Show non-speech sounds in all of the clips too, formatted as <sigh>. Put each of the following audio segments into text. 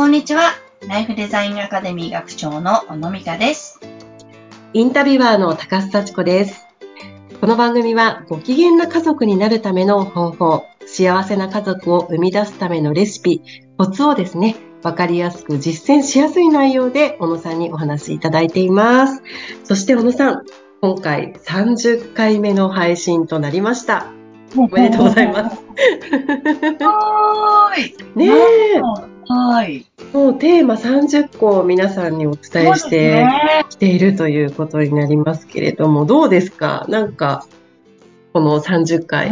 こんにちは。ライフデザインアカデミー学長の小野美香です。インタビュアーの高須幸子です。この番組はご機嫌な家族になるための方法、幸せな家族を生み出すためのレシピ、コツをですね、わかりやすく実践しやすい内容で小野さんにお話しいただいています。そして小野さん、今回30回目の配信となりました。おおめでとうございます。<laughs> はーい。ねえ、はい。もうテーマ30個を皆さんにお伝えしてね。きているということになりますけれども、どうですか？なんか、この30回。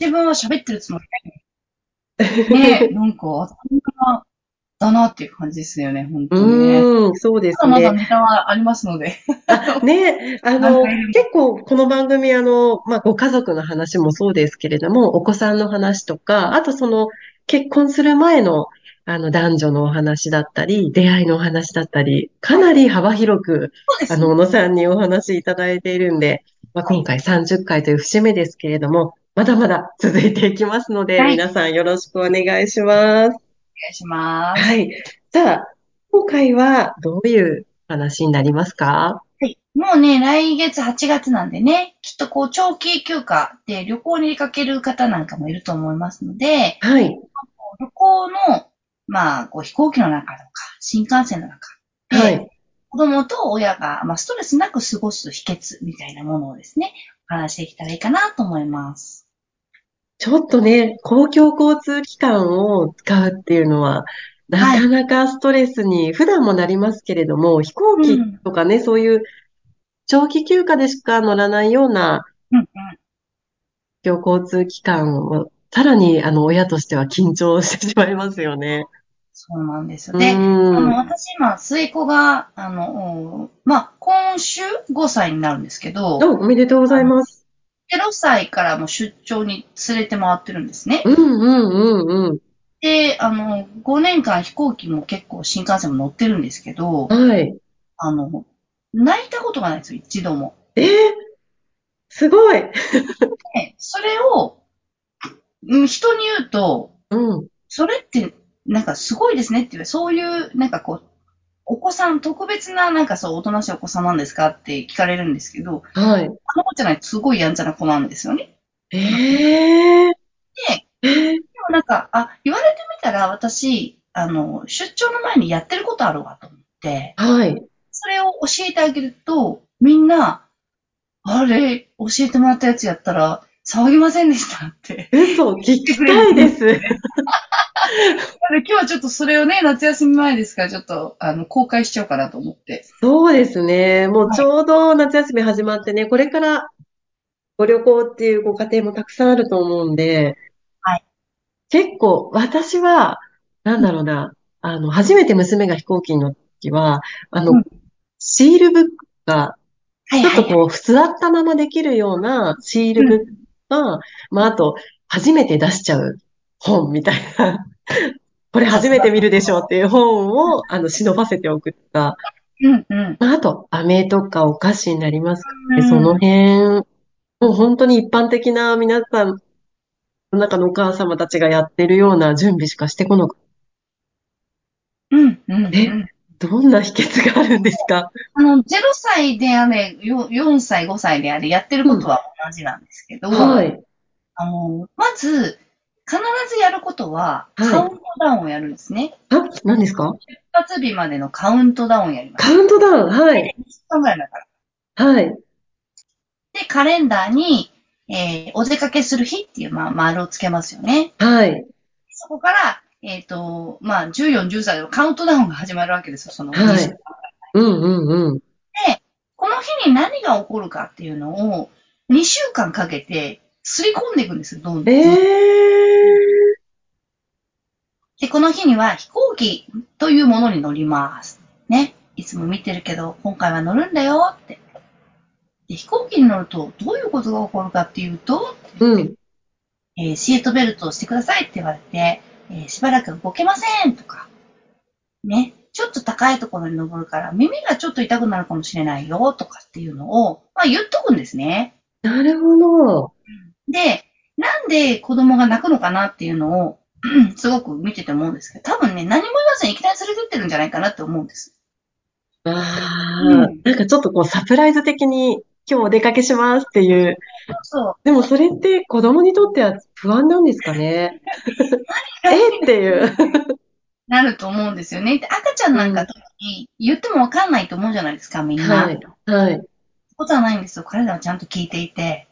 自分は喋ってるつもり。ねえ、<laughs> なんか、だなっていう感じですよね、本う当にね。ーん、そうですまだまだね。ネタはありますので。あね、あの、結構この番組、あの、まあ、ご家族の話もそうですけれども、お子さんの話とか、あとその、結婚する前の、あの、男女のお話だったり、出会いのお話だったり、かなり幅広く、あの、小野さんにお話しいただいているんで、まあ、今回30回という節目ですけれども、まだまだ続いていきますので、はい皆さんよろしくお願いします。お願いします。はい。じゃあ、今回はどういう話になりますか？はい。もうね、来月8月なんでね、きっとこう、長期休暇で旅行に出かける方なんかもいると思いますので、はい。旅行の、まあ、こう飛行機の中とか、新幹線の中で、はい。子供と親が、まあ、ストレスなく過ごす秘訣みたいなものをですね、お話しできたらいいかなと思います。ちょっとね、公共交通機関を使うっていうのは、なかなかストレスに普段もなりますけれども、飛行機とかね、そういう長期休暇でしか乗らないようなうんうん。公共交通機関を、さらにあの親としては緊張してしまいますよね。そうなんですよ。うで、あの、ん。私今、末っ子が、あの、まあ、今週5歳になるんですけど、お、おめでとうございます。0歳からも出張に連れて回ってるんですね。うんうんうんうん。で、あの、5年間飛行機も結構新幹線も乗ってるんですけど、はい。あの、泣いたことがないんですよ、一度も。えー、すごい。で、それを、うん人に言うと、うん。それって、なんかすごいですねっていう、そういう、なんかこう、お子さん、特別な、なんかそう、おとなしいお子さんなんですかって聞かれるんですけど、はい。あの子じゃないとすごいやんちゃな子なんですよね。えー、えー、でもなんか、あ、言われてみたら私、あの、出張の前にやってることあるわと思って、はい。教えてあげると、みんな、あれ、教えてもらったやつやったら、騒ぎませんでしたって。嘘、聞きたいです。<laughs> 今日はちょっとそれをね、夏休み前ですから、ちょっと、あの、公開しちゃおうかなと思って。そうですね。もうちょうど夏休み始まってね、これからご旅行っていうご家庭もたくさんあると思うんで、はい結構私は、なんだろうな、あの、初めて娘が飛行機に乗った時は、あのうん、シールブックが。ちょっとこう、座ったままできるようなシールブックが、まあ、あと、初めて出しちゃう本みたいな、<laughs> これ初めて見るでしょうっていう本を、あの、忍ばせておくとか、うんうん。まああと、飴とかお菓子になりますかね。うんその辺、もう本当に一般的な皆さん、の中のお母様たちがやってるような準備しかしてこなくうんうんうえん。どんな秘訣があるんですか？あの、0歳であれ、よ4歳、5歳であれ、やってることは同じなんですけど、はい。あの、まず、必ずやることは、はいカウントダウンをやるんですね。あ、何ですか？出発日までのカウントダウンをやります。カウントダウン。はい。1時間ぐらいだから。はい。で、カレンダーに、えーお出かけする日っていう、まあ、丸をつけますよね。はい。そこから、えっ、と、まあ、14、13でカウントダウンが始まるわけですよ、そのはい2時間うんうんうん。この日に何が起こるかっていうのを、2週間かけて、すり込んでいくんですよ、どんどん。ええで、この日には飛行機というものに乗ります。ね。いつも見てるけど、今回は乗るんだよって。で、飛行機に乗ると、どういうことが起こるかっていうと、うん。えーシートベルトをしてくださいって言われて、えーしばらく動けませんとか、ね。ちょっと高いところに登るから、耳がちょっと痛くなるかもしれないよとかっていうのを、まあ言っとくんですね。なるほど。で、なんで子供が泣くのかなっていうのをうんすごく見てて思うんですけど、多分ね、何も言わずにいきなり連れてってるんじゃないかなって思うんです。ああ、うんなんかちょっとこうサプライズ的に今日お出かけしますっていう。そう。でもそれって子供にとっては不安なんですかね？<laughs> <laughs> え？っていう。なると思うんですよね。で赤ちゃんなんか特に言ってもわかんないと思うじゃないですか、みんな。はい。はい。ことはないんですよ。彼らはちゃんと聞いていて。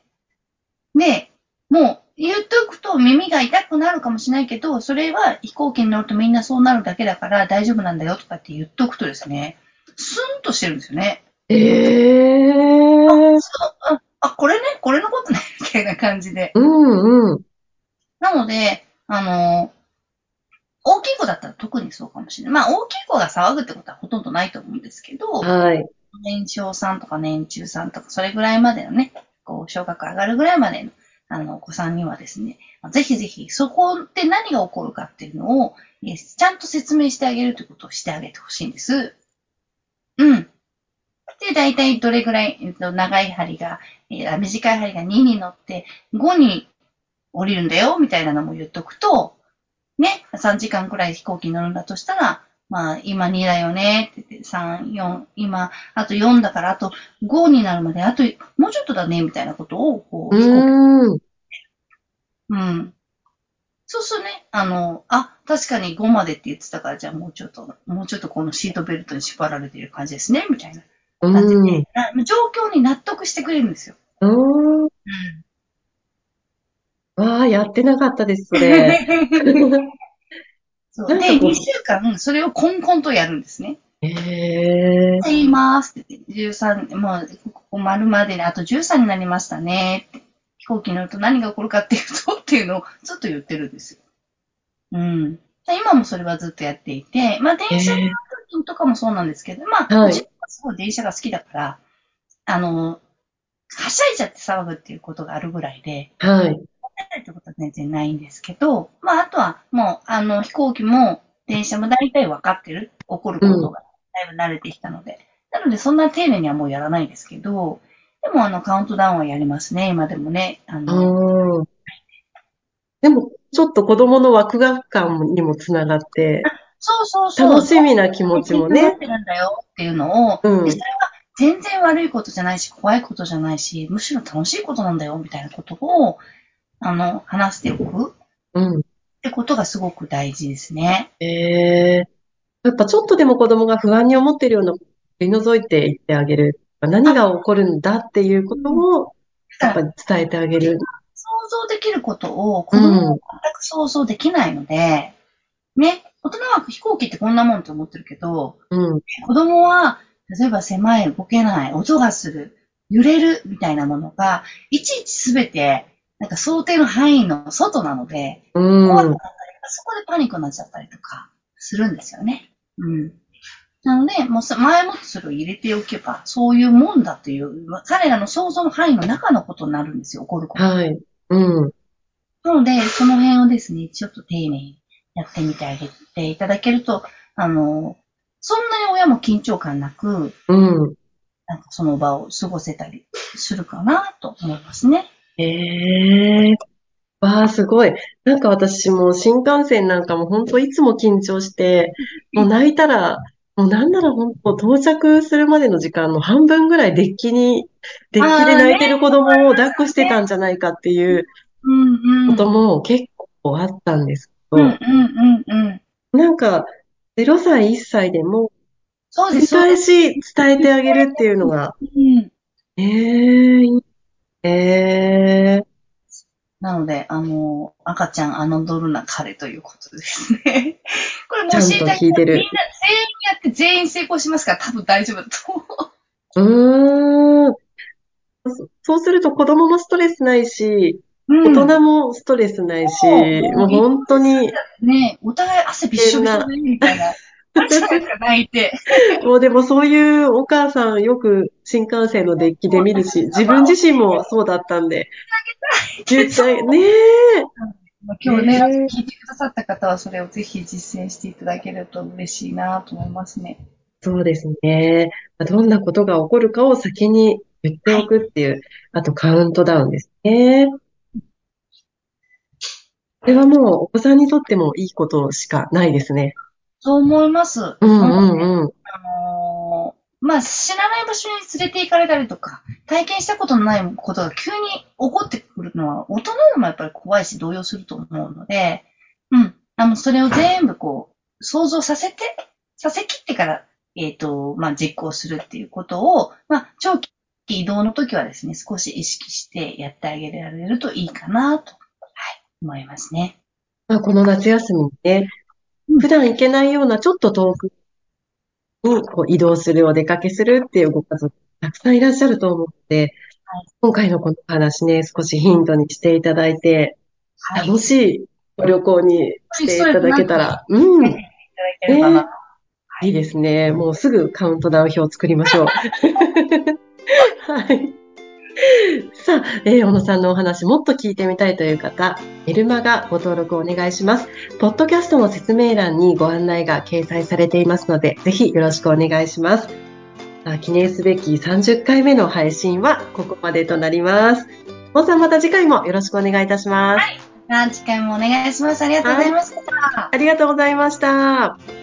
で、もう言っとくと耳が痛くなるかもしれないけど、それは飛行機に乗るとみんなそうなるだけだから大丈夫なんだよとかって言っとくとですね、スンとしてるんですよね。ええー。そうあ、あこれね、これのことね、みたいな感じで。うんうん。なので、あの、大きい子だったら特にそうかもしれない。まあ、大きい子が騒ぐってことはほとんどないと思うんですけど、はい。年少さんとか年中さんとか、それぐらいまでのね、こう、小学校上がるぐらいまでの、あの、お子さんにはですね、ぜひぜひ、そこで何が起こるかっていうのを、えちゃんと説明してあげるということをしてあげてほしいんです。うん。で、大体どれぐらい、えっと、長い針が、えー短い針が2に乗って、5に降りるんだよ、みたいなのも言っとくと、ね、3時間くらい飛行機に乗るんだとしたら、まあ、今2だよね、って言って、3、4、今、あと4だから、あと5になるまで、あと、もうちょっとだね、みたいなことを、こう、う飛行機。うん。そうするとね、あの、あ、確かに5までって言ってたから、じゃあもうちょっと、もうちょっとこのシートベルトに縛られている感じですね、みたいなうん。状況に納得してくれるんですよ。うん。うん。わあ、やってなかったです、それ。<laughs> そうで、なんかこう2週間、それをコンコンとやるんですね。ええ言いますって言って、13、もう、ここ丸までにあと13になりましたねって。飛行機に乗ると何が起こるかっていうと、っていうのをずっと言ってるんですよ。うん。で今もそれはずっとやっていて、まあ電車に乗る時とかもそうなんですけど、まあ、はい自分はすごい電車が好きだから、あの、はしゃいじゃって騒ぐっていうことがあるぐらいで、はい。ってことは全然ないんですけど、まあ、あとはもう、あの、飛行機も電車も大体分かってる。起こることがだいぶ慣れてきたので。なので、そんな丁寧にはもうやらないですけど、でも、あの、カウントダウンはやりますね、今でもね。あの、うん。でも、ちょっと子供のワクワク感にもつながって、そうそうそう。楽しみな気持ちもねなっ。てるんだよっていうのを、うんでそれは全然悪いことじゃないし、怖いことじゃないし、むしろ楽しいことなんだよ、みたいなことを、あの、話しておくっうん。てことがすごく大事ですね。ええやっぱちょっとでも子供が不安に思っているような取り除いていってあげる。何が起こるんだっていうことを、やっぱり伝えてあげる。想像できることを子供は全く想像できないので、ね、大人は飛行機ってこんなもんと思ってるけど、うん。子供は、例えば狭い、動けない、音がする、揺れるみたいなものが、いちいちすべて、なんか想定の範囲の外なので、うん。怖くなったり、そこでパニックになっちゃったりとかするんですよね。うん。なので、もうさ前もってそれを入れておけば、そういうもんだという、まあ彼らの想像の範囲の中のことになるんですよ、起こること。はい。うん。なので、その辺をですね、ちょっと丁寧にやってみてあげていただけると、あの、そんなに親も緊張感なく、うん。なんかその場を過ごせたりするかなと思いますね。ええわあ、すごい。なんか私も新幹線なんかも本当いつも緊張して、もう泣いたら、もうなんなら本当到着するまでの時間の半分ぐらいデッキに、デッキで泣いてる子供を抱っこしてたんじゃないかっていううんうん。ことも結構あったんですけど、うんうんうんうん。なんか0歳、1歳でも繰りそうです、そうで返す。し伝えてあげるっていうのが、うんええいいええなので、あの、赤ちゃん侮るな彼ということですね。<laughs> これもうちゃんと教えてあげ聞いみんな全員やって全員成功しますから多分大丈夫だと思う。うーん。そそうすると子供もストレスないし、うん大人もストレスないし、もう本当に、ねお互い汗びっしょびしょでみたいな。<laughs> 泣いて。もうでもそういうお母さんよく新幹線のデッキで見るし、自分自身もそうだったんで、言ってあげ、ねえ、今日ね、ね聞いてくださった方はそれをぜひ実践していただけると嬉しいなと思いますね。そうですね。どんなことが起こるかを先に言っておくっていう、あとカウントダウンですね。これはもうお子さんにとってもいいことしかないですね。そう思います。うんうんうん。あのーまあ、知らない場所に連れて行かれたりとか、体験したことのないことが急に起こってくるのは、大人でもやっぱり怖いし動揺すると思うので、うん。あの、それを全部こう、想像させて、させきってから、えっ、と、まあ、実行するっていうことを、まあ、長期移動の時はですね、少し意識してやってあげられるといいかなと、はい、思いますね。まあ、この夏休みにね、普段行けないようなちょっと遠くにこう移動する、お出かけするっていうご家族、たくさんいらっしゃると思うので、はい今回のこの話ね、少しヒントにしていただいて、はい。楽しいご旅行にしていただけたら、うん、いただければな。いいですね。もうすぐカウントダウン表を作りましょう。<laughs> はい。<laughs> さあ、えー小野さんのお話もっと聞いてみたいという方、メルマガご登録お願いします。ポッドキャストの説明欄にご案内が掲載されていますので、ぜひよろしくお願いします。さあ記念すべき30回目の配信はここまでとなります。小野さんまた次回もよろしくお願いいたします。ランチ会もお願いします。ありがとうございました。ありがとうございました。